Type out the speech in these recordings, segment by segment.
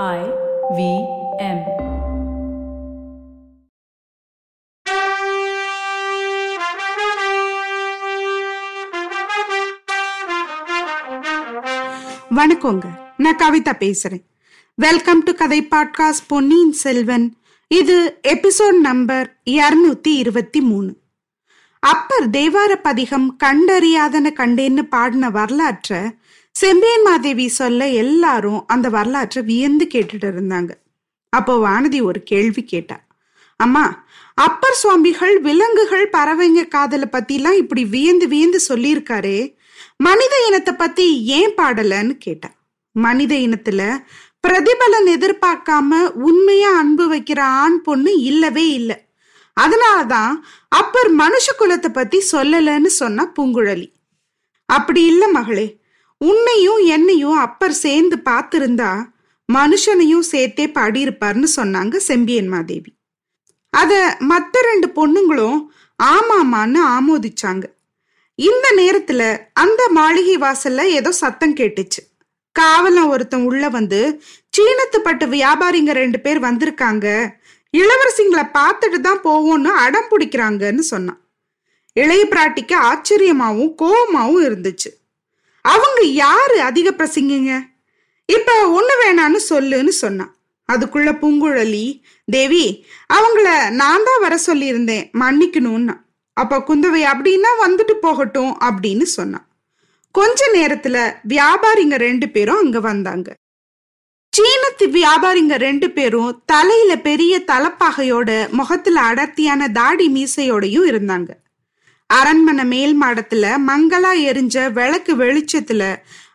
I V M. வணக்கங்க. நான் கவிதா பேசுறேன். வெல்கம் டு கதை பாட்காஸ்ட் பொன்னியின் செல்வன். இது எபிசோட் நம்பர் இருநூத்தி இருபத்தி மூணு. அப்பர் தேவார பதிகம் கண்டறியாதன கண்டேன்னு பாடின வரலாற்ற செம்பியன் மாதேவி சொல்ல எல்லாரும் அந்த வரலாற்றை வியந்து கேட்டுட்டு இருந்தாங்க. அப்போ வானதி ஒரு கேள்வி கேட்டா அம்மா அப்பர் சுவாமிகள் விலங்குகள் பறவைங்க காதலை பத்திலாம் இப்படி வியந்து வியந்து சொல்லியிருக்காரே மனித இனத்தை பத்தி ஏன் பாடலன்னு கேட்டா. மனித இனத்துல பிரதிபலன் எதிர்பார்க்காம உண்மையா அன்பு வைக்கிற ஆண் பொண்ணு இல்லவே இல்லை. அதனாலதான் அப்பர் மனுஷ குலத்தை பத்தி சொல்லலன்னு சொன்ன பூங்குழலி. அப்படி இல்லை மகளே உன்னையும் என்னையும் அப்பர் சேர்ந்து பார்த்திருந்தா மனுஷனையும் சேர்த்தே பாடியிருப்பார்னு சொன்னாங்க செம்பியன் மாதேவி. அத மத்த ரெண்டு பொண்ணுங்களும் ஆமாமான்னு ஆமோதிச்சாங்க. இந்த நேரத்துல அந்த மாளிகை வாசல்ல ஏதோ சத்தம் கேட்டுச்சு. காவலன் ஒருத்தன் உள்ள வந்து சீனத்து பட்டு வியாபாரிங்க ரெண்டு பேர் வந்திருக்காங்க. இளவரசிங்களை பார்த்துட்டு தான் போவோம்னு அடம் பிடிக்கிறாங்கன்னு சொன்னான். இளைய பிராட்டிக்கு ஆச்சரியமாவும் கோபமாவும் இருந்துச்சு. அவங்க யாரு அதிக பிரசங்கிங்க? இப்ப ஒண்ணு வேணான்னு சொல்லுன்னு சொன்னான். அதுக்குள்ள பூங்குழலி தேவி அவங்கள நான் தான் வர சொல்லியிருந்தேன் மன்னிக்கணும்னா. அப்ப குந்தவை அப்படின்னா வந்துட்டு போகட்டும் அப்படின்னு சொன்னான். கொஞ்ச நேரத்துல வியாபாரிங்க ரெண்டு பேரும் அங்க வந்தாங்க. சீனத்து வியாபாரிங்க ரெண்டு பேரும் தலையில பெரிய தலப்பாகையோட முகத்துல அடர்த்தியான தாடி மீசையோடையும் இருந்தாங்க. அரண்மனை மேல் மாடத்துல மங்களா எரிஞ்ச விளக்கு வெளிச்சத்துல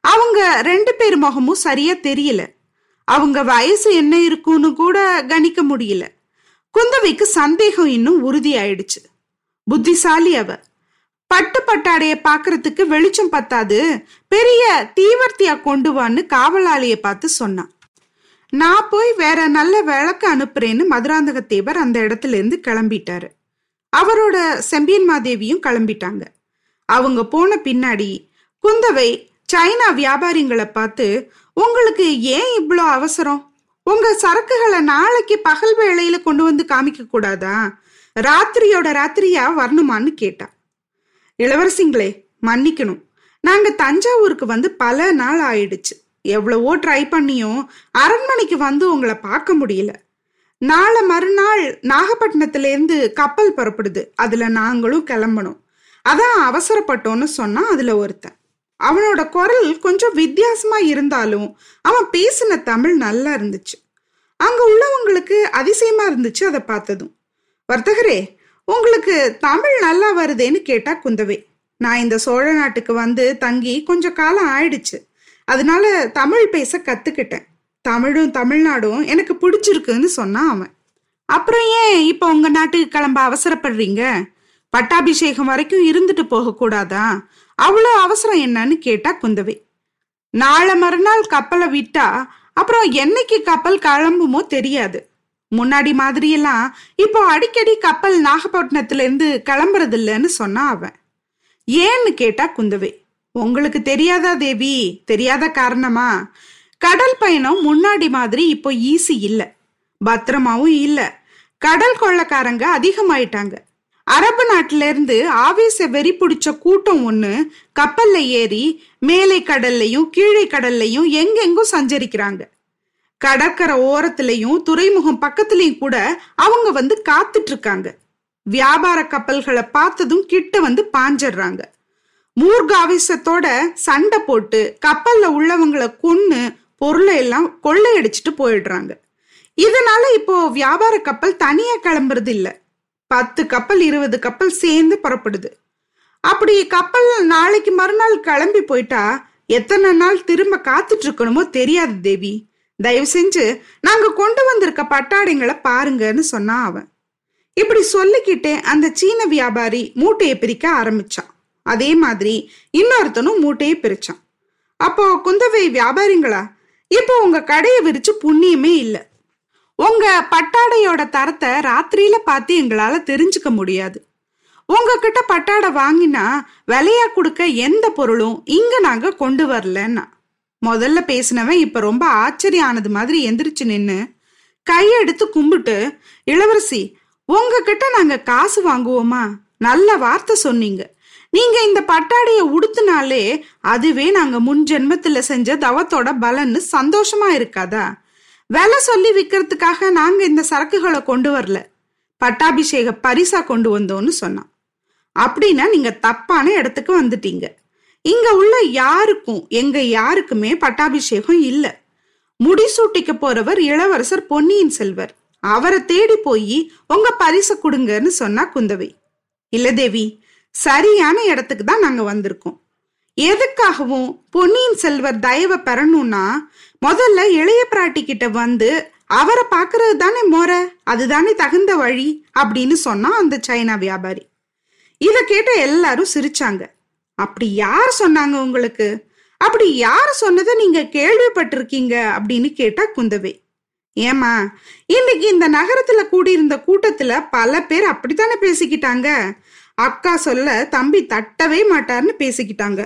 அவங்க ரெண்டு பேர் முகமும் சரியா தெரியல. அவங்க வயசு என்ன இருக்கும்னு கூட கணிக்க முடியல. குந்தவைக்கு சந்தேகம் இன்னும் உறுதியாயிடுச்சு. புத்திசாலி அவ. பட்டு பட்டாடைய பாக்குறதுக்கு வெளிச்சம் பத்தாது பெரிய தீவர்த்தியா கொண்டு வான்னு காவலாளிய பார்த்து சொன்னான் நான் போய் வேற நல்ல விளக்கு அனுப்புறேன்னு மதுராந்தக தேவர் அந்த இடத்துல இருந்து கிளம்பிட்டாரு. அவரோட செம்பியன் மாதேவியும் கிளம்பிட்டாங்க. அவங்க போன பின்னாடி குந்தவை சைனா வியாபாரிங்களை பார்த்து உங்களுக்கு ஏன் இவ்வளோ அவசரம்? உங்க சரக்குகளை நாளைக்கு பகல் வேளையில கொண்டு வந்து காமிக்க கூடாதா? ராத்திரியோட ராத்திரியா வரணுமான்னு கேட்டா. இளவரசிங்களே மன்னிக்கணும். நாங்க தஞ்சாவூருக்கு வந்து பல நாள் ஆயிடுச்சு. எவ்வளவோ ட்ரை பண்ணியும் அரண்மனைக்கு வந்து உங்களை பார்க்க முடியல. நாளை மறுநாள் நாகப்பட்டினத்துல இருந்து கப்பல் புறப்படுது. அதுல நாங்களும் கிளம்பணும். அதான் அவசரப்பட்டோன்னு சொன்னா அதுல ஒருத்தன். அவனோட குரல் கொஞ்சம் வித்தியாசமா இருந்தாலும் அவன் பேசின தமிழ் நல்லா இருந்துச்சு. அங்க உள்ளவங்களுக்கு அதிசயமா இருந்துச்சு அதை பார்த்ததும். வர்த்தகரே உங்களுக்கு தமிழ் நல்லா வருதேன்னு கேட்டா குந்தவை. நான் இந்த சோழ நாட்டுக்கு வந்து தங்கி கொஞ்சம் காலம் ஆயிடுச்சு. அதனால தமிழ் பேச கத்துக்கிட்டேன். தமிழும் தமிழ்நாடும் எனக்கு பிடிச்சிருக்குன்னு சொன்னான் அவன். அப்புறம் ஏன் இப்போ உங்க நாட்டுக்கு கிளம்ப அவசரப்படுறீங்க? பட்டாபிஷேகம் வரைக்கும் இருந்துட்டு போக கூடாதா? அவ்வளோ அவசரம் என்னன்னு கேட்டா குந்தவை. நாளை மறுநாள் கப்பலை விட்டா அப்புறம் என்னைக்கு கப்பல் கிளம்புமோ தெரியாது. முன்னாடி மாதிரியெல்லாம் இப்போ அடிக்கடி கப்பல் நாகப்பட்டினத்துல இருந்து கிளம்புறது இல்லைன்னு சொன்னா அவன். ஏன்னு கேட்டா குந்தவை. உங்களுக்கு தெரியாதா தேவி? தெரியாத காரணமா? கடல் பயணம் முன்னாடி மாதிரி இப்போ ஈஸி இல்ல. பத்திரமாவும் இல்ல. கடல் கொள்ளக்காரங்க அதிகமாயிட்டாங்க. அரபு நாட்டில இருந்து ஆவேச வெறி பிடிச்ச கூட்டம் ஒண்ணு கப்பல்ல ஏறி மேலை கடல்லையும் கீழே கடல்லையும் எங்கெங்கும் சஞ்சரிக்கிறாங்க. கடற்கரை ஓரத்திலையும் துறைமுகம் பக்கத்துலயும் கூட அவங்க வந்து காத்துட்டு இருக்காங்க வியாபார கப்பல்களை பார்த்ததும் கிட்ட வந்து பாஞ்சிடுறாங்க மூர்காவேசத்தோட சண்டை போட்டு கப்பல்ல உள்ளவங்களை கொன்னு பொருளை எல்லாம் கொள்ளையடிச்சிட்டு போயிடுறாங்க. இதனால இப்போ வியாபார கப்பல் தனியா கிளம்புறது இல்ல. பத்து கப்பல் இருபது கப்பல் சேர்ந்து புறப்படுது. அப்படி கப்பல் நாளைக்கு மறுநாள் கிளம்பி போயிட்டா எத்தனை நாள் திரும்ப காத்துட்டு இருக்கணுமோ தெரியாது தேவி. தயவு செஞ்சு நாங்க கொண்டு வந்திருக்க பட்டாடைங்களை பாருங்கன்னு சொன்னான் அவன். இப்படி சொல்லிக்கிட்டே அந்த சீன வியாபாரி மூட்டையை பிரிக்க ஆரம்பிச்சான். அதே மாதிரி இன்னொருத்தனும் மூட்டையை பிரிச்சான். அப்போ குந்தவை வியாபாரிங்களா இப்போ உங்க கடையை விரிச்சு புண்ணியமே இல்லை. உங்க பட்டாடையோட தரத்தை ராத்திரியில பார்த்து எங்களால தெரிஞ்சுக்க முடியாது. உங்ககிட்ட பட்டாடை வாங்கினா விலையா கொடுக்க எந்த பொருளும் இங்க நாங்க கொண்டு வரலன்னா. முதல்ல பேசினவன் இப்ப ரொம்ப ஆச்சரியம் ஆனது மாதிரி எந்திரிச்சு நின்று கையெடுத்து கும்பிட்டு இளவரசி உங்ககிட்ட நாங்க காசு வாங்குவோமா? நல்ல வார்த்தை சொன்னீங்க. நீங்க இந்த பட்டாடைய உடுத்துனாலே அதுவே நாங்க முன் ஜென்மத்துல செஞ்ச தவத்தோட பலன்னு சந்தோஷமா இருக்காதா? விலை சொல்லி விற்கிறதுக்காக நாங்க இந்த சரக்குகளை கொண்டு வரல. பட்டாபிஷேக பரிசா கொண்டு வந்தோம்னு சொன்னான். அப்படின்னா நீங்க தப்பான இடத்துக்கு வந்துட்டீங்க. இங்க உள்ள யாருக்கும் எங்க யாருக்குமே பட்டாபிஷேகம் இல்ல. முடிசூட்டிக்க போறவர் இளவரசர் பொன்னியின் செல்வர். அவரை தேடி போய் உங்க பரிசை கொடுங்கன்னு சொன்னா குந்தவை. இல்ல தேவி சரியான இடத்துக்கு தான் நாங்க வந்திருக்கோம். எதுக்காகவும் பொன்னியின் செல்வர் தயவை பெறணும்னா முதல்ல இளைய பிராட்டி கிட்ட வந்து அவரை பாக்குறது தானே மோர? அதுதானே தகுந்த வழி? அப்படின்னு சொன்னா அந்த சைனா வியாபாரி. இத கேட்ட எல்லாரும் சிரிச்சாங்க. அப்படி யார் சொன்னாங்க உங்களுக்கு? அப்படி யார் சொன்னதை நீங்க கேள்விப்பட்டிருக்கீங்க? அப்படின்னு கேட்டா குந்தவை. ஏமா இன்னைக்கு இந்த நகரத்துல கூடியிருந்த கூட்டத்துல பல பேர் அப்படித்தானே பேசிக்கிட்டாங்க? அக்கா சொல்ல தம்பி தட்டவே மாட்டார்னு பேசிக்கிட்டாங்க.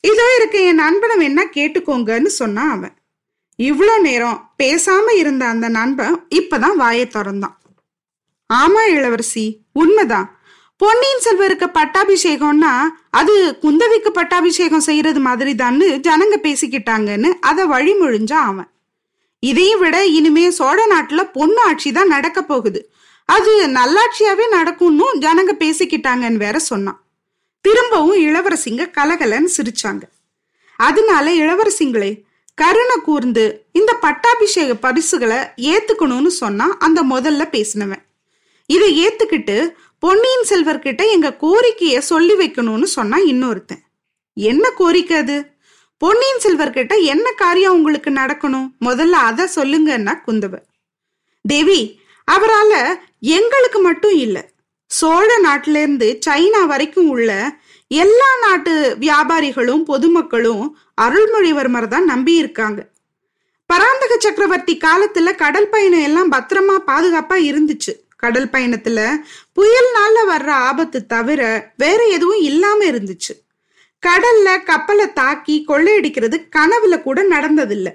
இதோ இருக்க என் நண்பனை வேணா கேட்டுக்கோங்கன்னு சொன்னான் அவன். இவ்வளோ நேரம் பேசாம இருந்த அந்த நண்பன் இப்பதான் வாயை திறந்தான். ஆமா இளவரசி உண்மைதான். பொன்னியின் செல்வருக்கு பட்டாபிஷேகம்னா அது குந்தவிக்கு பட்டாபிஷேகம் செய்யறது மாதிரி தான்னு ஜனங்க பேசிக்கிட்டாங்கன்னு அதை வழிமொழிஞ்சான் அவன். இதையும் விட இனிமே சோழ நாட்டுல பொண்ணு ஆட்சி தான் நடக்க போகுது. அது நல்லாட்சியாவே நடக்கும்னு ஜனங்க பேசிக்கிட்டாங்கன்னு வேற சொன்னான். திரும்பவும் இளவரசிங்க கலகலன்னு சிரிச்சாங்க. அதனால இளவரசிங்களே கருணை கூர்ந்து இந்த பட்டாபிஷேக பரிசுகளை ஏத்துக்கணும்னு சொன்னா அந்த முதல்ல பேசினவன். இதை ஏத்துக்கிட்டு பொன்னியின் செல்வர்கிட்ட எங்க கோரிக்கைய சொல்லி வைக்கணும்னு சொன்னா இன்னொருத்தன். என்ன கோரிக்கை அது? பொன்னியின் செல்வர்கிட்ட என்ன காரியம் உங்களுக்கு நடக்கணும்? முதல்ல அத சொல்லுங்கன்னா குந்தவ. தேவி அவரால எங்களுக்கு மட்டும் இல்லை சோழ நாட்டில இருந்து சைனா வரைக்கும் உள்ள எல்லா நாட்டு வியாபாரிகளும் பொதுமக்களும் அருள்மொழிவர்மர் தான் நம்பி இருக்காங்க பராந்தக சக்கரவர்த்தி காலத்துல கடல் பயணம் எல்லாம் பத்திரமா பாதுகாப்பா இருந்துச்சு. கடல் பயணத்துல புயல்னால வர்ற ஆபத்து தவிர வேற எதுவும் இல்லாம இருந்துச்சு. கடல்ல கப்பலை தாக்கி கொள்ளையடிக்கிறது கனவுல கூட நடந்ததில்ல.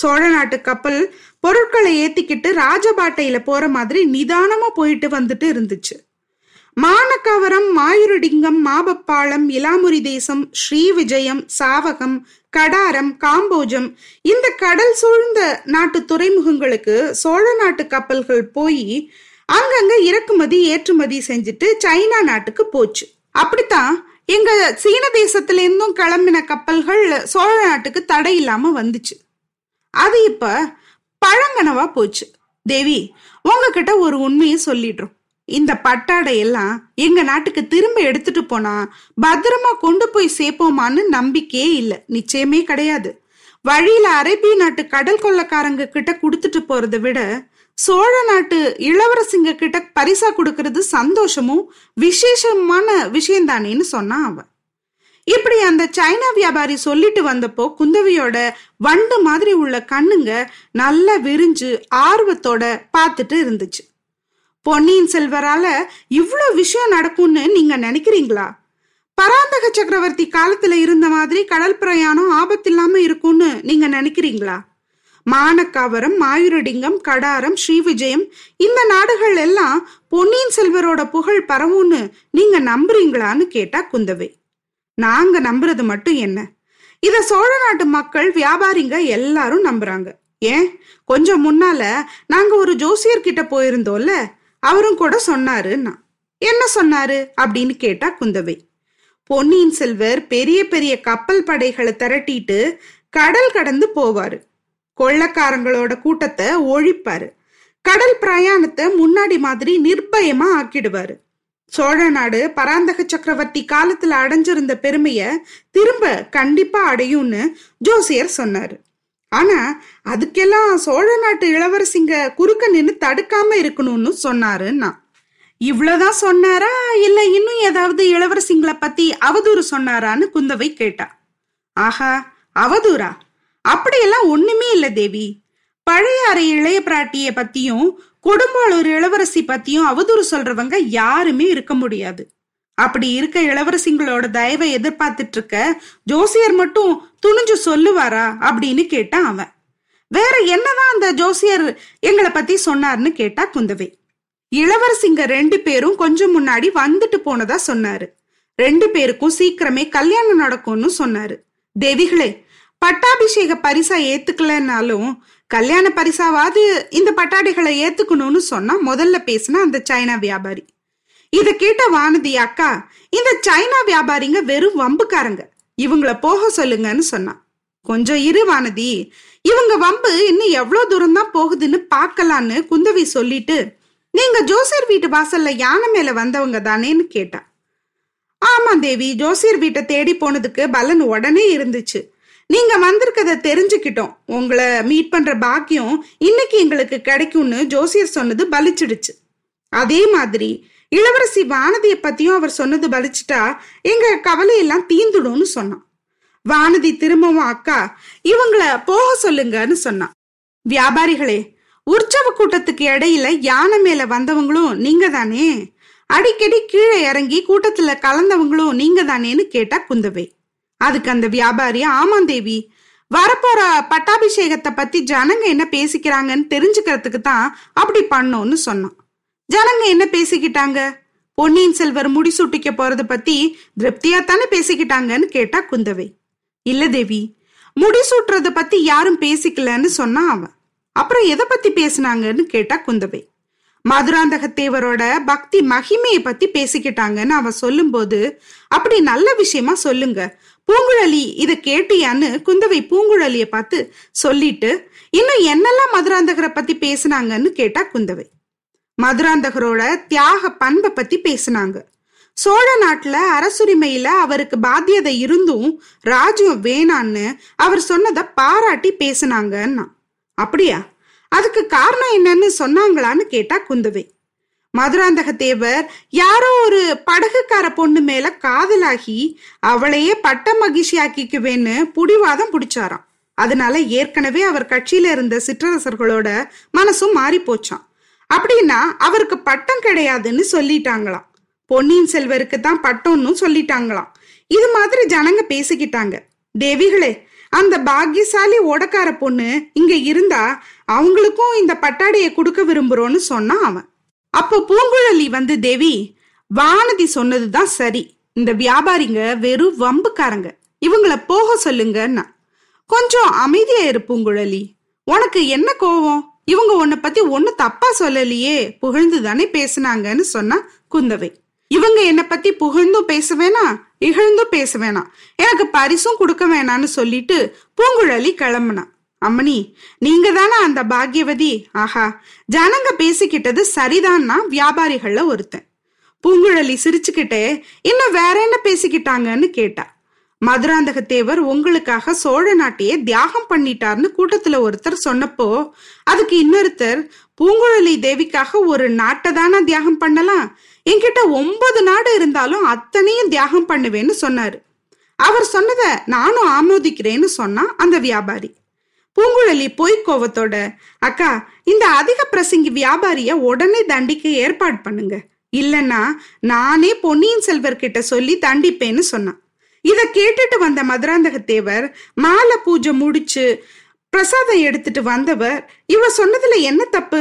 சோழ நாட்டு கப்பல் பொருட்களை ஏத்திக்கிட்டு ராஜபாட்டையில போற மாதிரி நிதானமா போயிட்டு வந்துட்டு இருந்துச்சு. மானக்கவரம் மாயுரடிங்கம் மாபப்பாளம் இலாமுரி தேசம் ஸ்ரீ விஜயம் சாவகம் கடாரம் காம்போஜம் இந்த கடல் சூழ்ந்த நாட்டு துறைமுகங்களுக்கு சோழ நாட்டு கப்பல்கள் போய் அங்கங்க இறக்குமதி ஏற்றுமதி செஞ்சுட்டு சைனா நாட்டுக்கு போச்சு. அப்படித்தான் எங்க சீன தேசத்துல இருந்தும் கிளம்பின கப்பல்கள் சோழ நாட்டுக்கு தடை இல்லாம வந்துச்சு. அது இப்ப பழங்கனவா போச்சு. தேவி உங்ககிட்ட ஒரு உண்மையை சொல்லிடுறோம். இந்த பட்டாடை எல்லாம் எங்க நாட்டுக்கு திரும்ப எடுத்துட்டு போனா பத்திரமா கொண்டு போய் சேர்ப்போமான்னு நம்பிக்கையே இல்லை. நிச்சயமே கிடையாது. வழியில அரேபிய நாட்டு கடல் கொள்ளக்காரங்க கிட்ட கொடுத்துட்டு போறதை விட சோழ நாட்டு இளவரசிங்க கிட்ட பரிசா கொடுக்கறது சந்தோஷமும் விசேஷமான விஷயம்தானேன்னு சொன்னான் அவன். இப்படி அந்த சைனா வியாபாரி சொல்லிட்டு வந்தப்போ குந்தவியோட வண்டு மாதிரி உள்ள கண்ணுங்க நல்லா விரிஞ்சு ஆர்வத்தோட பார்த்துட்டு இருந்துச்சு. பொன்னியின் செல்வரால இவ்வளோ விஷயம் நடக்கும்னு நீங்க நினைக்கிறீங்களா? பராந்தக சக்கரவர்த்தி காலத்துல இருந்த மாதிரி கடல் பிரயாணம் ஆபத்தில்லாம இருக்கும்னு நீங்க நினைக்கிறீங்களா? மானக்காவரம் மாயூரடிங்கம் கடாரம் ஸ்ரீவிஜயம் இந்த நாடுகள் எல்லாம் பொன்னியின் செல்வரோட புகழ் பரவும்னு நீங்க நம்புறீங்களான்னு கேட்டா குந்தவை. நாங்க நம்புறது மட்டும் என்ன? இத சோழ நாட்டு மக்கள் வியாபாரிங்க எல்லாரும் நம்புறாங்க. ஏன்? கொஞ்சம் முன்னால நாங்க ஒரு ஜோசியர் கிட்ட போயிருந்தோம்ல அவரும் கூட சொன்னாருன்னா. என்ன சொன்னாரு? அப்படின்னு கேட்டா குந்தவை. பொன்னியின் செல்வர் பெரிய பெரிய கப்பல் படைகளை திரட்டிட்டு கடல் கடந்து போவாரு. கொள்ளக்காரங்களோட கூட்டத்தை ஒழிப்பாரு. கடல் பிரயாணத்தை முன்னாடி மாதிரி நிர்பயமா ஆக்கிடுவாரு. சோழ நாடு பராந்தக சக்கரவர்த்தி காலத்துல அடைஞ்சிருந்த பெருமைய திரும்ப கண்டிப்பா அடையும்னு ஜோசியர் சொன்னாரு. ஆனா அதுக்கெல்லாம் சோழ நாட்டு இளவரசிங்க குறுக்க நின்னு தடுக்காம இருக்கணும்னு சொன்னாருன்னா. இவ்வளவுதான் சொன்னாரா? இல்ல இன்னும் ஏதாவது இளவரசிங்களை பத்தி அவதூறு சொன்னாரான்னு குந்தவை கேட்டா. ஆஹா அவதூறா? அப்படியெல்லாம் ஒண்ணுமே இல்ல தேவி. பழைய அறை இளைய பிராட்டிய பத்தியும் கொடும்பாளூர் இளவரசி பத்தியும் அவதூறு சொல்றவங்க யாருமே இருக்க முடியாது. அப்படி இருக்க இளவரசிங்களோட தயவை எதிர்பார்த்துட்டு இருக்க ஜோசியர் மட்டும் துணிஞ்சு சொல்லுவாரா அப்படின்னு கேட்டான் அவன். வேற என்னதான் அந்த ஜோசியர் எங்களை பத்தி சொன்னார்னு கேட்டா குந்தவை. இளவரசிங்க ரெண்டு பேரும் கொஞ்சம் முன்னாடி வந்துட்டு போனதா சொன்னாரு. ரெண்டு பேருக்கும் சீக்கிரமே கல்யாணம் நடக்கும்னு சொன்னாரு. தேவிகளே பட்டாபிஷேக பரிசா ஏத்துக்கலனாலும் கல்யாண பரிசாவாது இந்த பட்டாடைகளை ஏத்துக்கணும்னு சொன்னா முதல்ல பேசின அந்த சைனா வியாபாரி. இத கேட்ட வானதி அக்கா இந்த சைனா வியாபாரிங்க வெறும் வம்புக்காரங்க. இவங்கள போக சொல்லுங்கன்னு சொன்னான் கொஞ்சம் இரு வானதி இவங்க வம்பு இன்னும் எவ்வளவு தூரம் தான் போகுதுன்னு பார்க்கலான்னு குந்தவி சொல்லிட்டு நீங்க ஜோசியர் வீட்டு வாசல்ல யானை மேல வந்தவங்க தானேன்னு கேட்டா. ஆமா தேவி ஜோசியர் வீட்டை தேடி போனதுக்கு பலன் உடனே இருந்துச்சு. நீங்க வந்திருக்கத தெரிஞ்சுக்கிட்டோம். உங்களை மீட் பண்ற பாக்கியம் இன்னைக்கு எங்களுக்கு கிடைக்கும்னு ஜோசியர் சொன்னது பலிச்சிடுச்சு. அதே மாதிரி இளவரசி வானதியை பத்தியும் அவர் சொன்னது பலிச்சிட்டா எங்க கவலையெல்லாம் தீந்துடும்னு சொன்னான். வானதி திரும்பவும் அக்கா இவங்கள போக சொல்லுங்கன்னு சொன்னான். வியாபாரிகளே உற்சவ கூட்டத்துக்கு இடையில யானை மேல வந்தவங்களும் நீங்க தானே? அடிக்கடி கீழே இறங்கி கூட்டத்துல கலந்தவங்களும் நீங்க தானேன்னு கேட்டா குந்தவை. அதுக்கு அந்த வியாபாரி ஆமாந்தேவி வரப்போற பட்டாபிஷேகத்தை பத்தி ஜனங்க என்ன பேசிக்கிறாங்கன்னு தெரிஞ்சுக்கிறதுக்கு தான் அப்படி பண்ணோம்னு சொன்னான். ஜனங்க என்ன பேசிக்கிட்டாங்க? பொன்னியின் செல்வர் முடிசூட்டிக்க போறத பத்தி திருப்தியா தானே பேசிக்கிட்டாங்கன்னு கேட்டா குந்தவை. இல்ல தேவி முடிசூட்டுறத பத்தி யாரும் பேசிக்கலன்னு சொன்னான் அவன். அப்புறம் எதை பத்தி பேசினாங்கன்னு கேட்டா குந்தவை. மதுராந்தகத்தேவரோட பக்தி மகிமையை பத்தி பேசிக்கிட்டாங்கன்னு அவ சொல்லும்போது அப்படி நல்ல விஷயமா சொல்லுங்க. பூங்குழலி இதை கேட்டியான்னு குந்தவை பூங்குழலிய பார்த்து சொல்லிட்டு இன்னும் என்னெல்லாம் மதுராந்தகரை பத்தி பேசினாங்கன்னு கேட்டா குந்தவை. மதுராந்தகரோட தியாக பண்பை பத்தி பேசினாங்க. சோழ நாட்டுல அரசுரிமையில அவருக்கு பாத்தியதை இருந்தும் ராஜ்யம் வேணான்னு அவர் சொன்னதை பாராட்டி பேசினாங்கன்னா அப்படியா? அதுக்கு காரணம் என்னன்னு சொன்னாங்களான்னு கேட்டா குந்தவை. மதுராந்தக தேவர் யாரோ ஒரு படகுக்கார பொண்ணு மேல காதலாகி அவளையே பட்ட மகிழ்ச்சியாக்கிக்குவேன்னு புடிவாதம் பிடிச்சாராம். அதனால ஏற்கனவே அவர் கட்சியில இருந்த சிற்றரசர்களோட மனசும் மாறி போச்சான் அப்படின்னா அவருக்கு பட்டம் கிடையாதுன்னு சொல்லிட்டாங்களாம். பொன்னியின் செல்வருக்கு தான் பட்டம்னு சொல்லிட்டாங்களாம். இது மாதிரி ஜனங்க பேசிக்கிட்டாங்க. தேவிகளே அந்த பாக்கியசாலி ஓடக்கார பொண்ணு இங்க இருந்தா அவங்களுக்கும் இந்த பட்டாடையை கொடுக்க விரும்புறோன்னு சொன்னான் அவன். அப்போ பூங்குழலி வந்து தேவி வானதி சொன்னதுதான் சரி. இந்த வியாபாரிங்க வெறும் வம்புக்காரங்க. இவங்கள போக சொல்லுங்கன்னா. கொஞ்சம் அமைதியா இரு பூங்குழலி. உனக்கு என்ன கோவம்? இவங்க உன்னை பத்தி ஒண்ணு தப்பா சொல்லலையே. புகழ்ந்து தானே பேசுனாங்கன்னு சொன்னா குந்தவை. இவங்க என்னை பத்தி புகழ்ந்தும் பேச வேணாம் இகழ்ந்தும் பேச வேணாம். எனக்கு பரிசும் கொடுக்க வேணான்னு சொல்லிட்டு பூங்குழலி கிளம்புனா. அம்மணி நீங்க தானே அந்த பாக்யவதி? ஆஹா ஜனங்க பேசிக்கிட்டது சரிதான்னா வியாபாரிகள்ல ஒருத்தன். பூங்குழலி சிரிச்சுக்கிட்டே இன்னும் வேற என்ன பேசிக்கிட்டாங்கன்னு கேட்டா? மதுராந்தக தேவர் உங்களுக்காக சோழ நாட்டையே தியாகம் பண்ணிட்டார்னு கூட்டத்துல ஒருத்தர் சொன்னப்போ அதுக்கு இன்னொருத்தர் பூங்குழலி தேவிக்காக ஒரு நாட்டை தானே தியாகம் பண்ணலாம்? என்கிட்ட ஒன்பது நாடு இருந்தாலும் அத்தனையும் தியாகம் பண்ணுவேன்னு சொன்னாரு. அவர் சொன்னத நானும் ஆமோதிக்கிறேன்னு சொன்னா அந்த வியாபாரி. பூங்குழலி பொய் கோவத்தோட அக்கா இந்த அதிக பிரசங்கி வியாபாரிய உடனே தண்டிக்க ஏற்பாடு பண்ணுங்க. இல்லைன்னா நானே பொன்னியின் செல்வர் கிட்ட சொல்லி தண்டிப்பேன்னு சொன்னான். இத கேட்டுட்டு வந்த மதுராந்தக தேவர் மாலை பூஜை முடிச்சு பிரசாதம் எடுத்துட்டு வந்தவர் இவ சொன்னதுல என்ன தப்பு?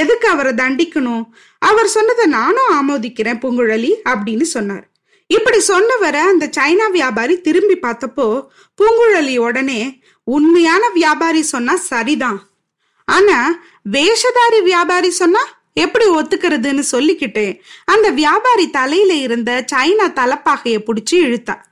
எதுக்கு அவரை தண்டிக்கணும்? அவர் சொன்னதை நானும் ஆமோதிக்கிறேன் பூங்குழலி அப்படின்னு சொன்னார். இப்படி சொன்னவரை அந்த சைனா வியாபாரி திரும்பி பார்த்தப்போ பூங்குழலி உடனே உண்மையான வியாபாரி சொன்னா சரிதான். ஆனா வேஷதாரி வியாபாரி சொன்னா எப்படி ஒத்துக்கிறதுன்னு சொல்லிக்கிட்டு அந்த வியாபாரி தலையில இருந்த சைனா தலப்பாகைய புடிச்சு இழுத்தா.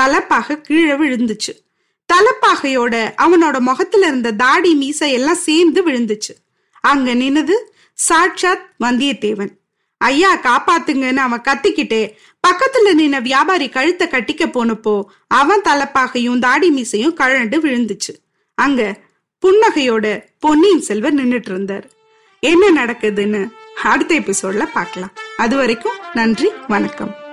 தலப்பாக கீழே விழுந்துச்சு. தலப்பாகையோட அவனோட முகத்துல இருந்த தாடி மீசை எல்லாம் சேர்ந்து விழுந்துச்சு. அங்க நின்னது சாட்சாத் வந்தியத்தேவன். ஐயா காப்பாத்துங்கன்னு அவன் கத்திக்கிட்டே பக்கத்துல நின்ன வியாபாரி கழுத்தை கட்டிக்க போனப்போ அவன் தலப்பாகையும் தாடி மீசையும் கழண்டு விழுந்துச்சு. அங்க புன்னகையோட பொன்னியின் செல்வர் நின்னுட்டு இருந்தார். என்ன நடக்குதுன்னு அடுத்த எபிசோட்ல பார்க்கலாம். அது வரைக்கும் நன்றி வணக்கம்.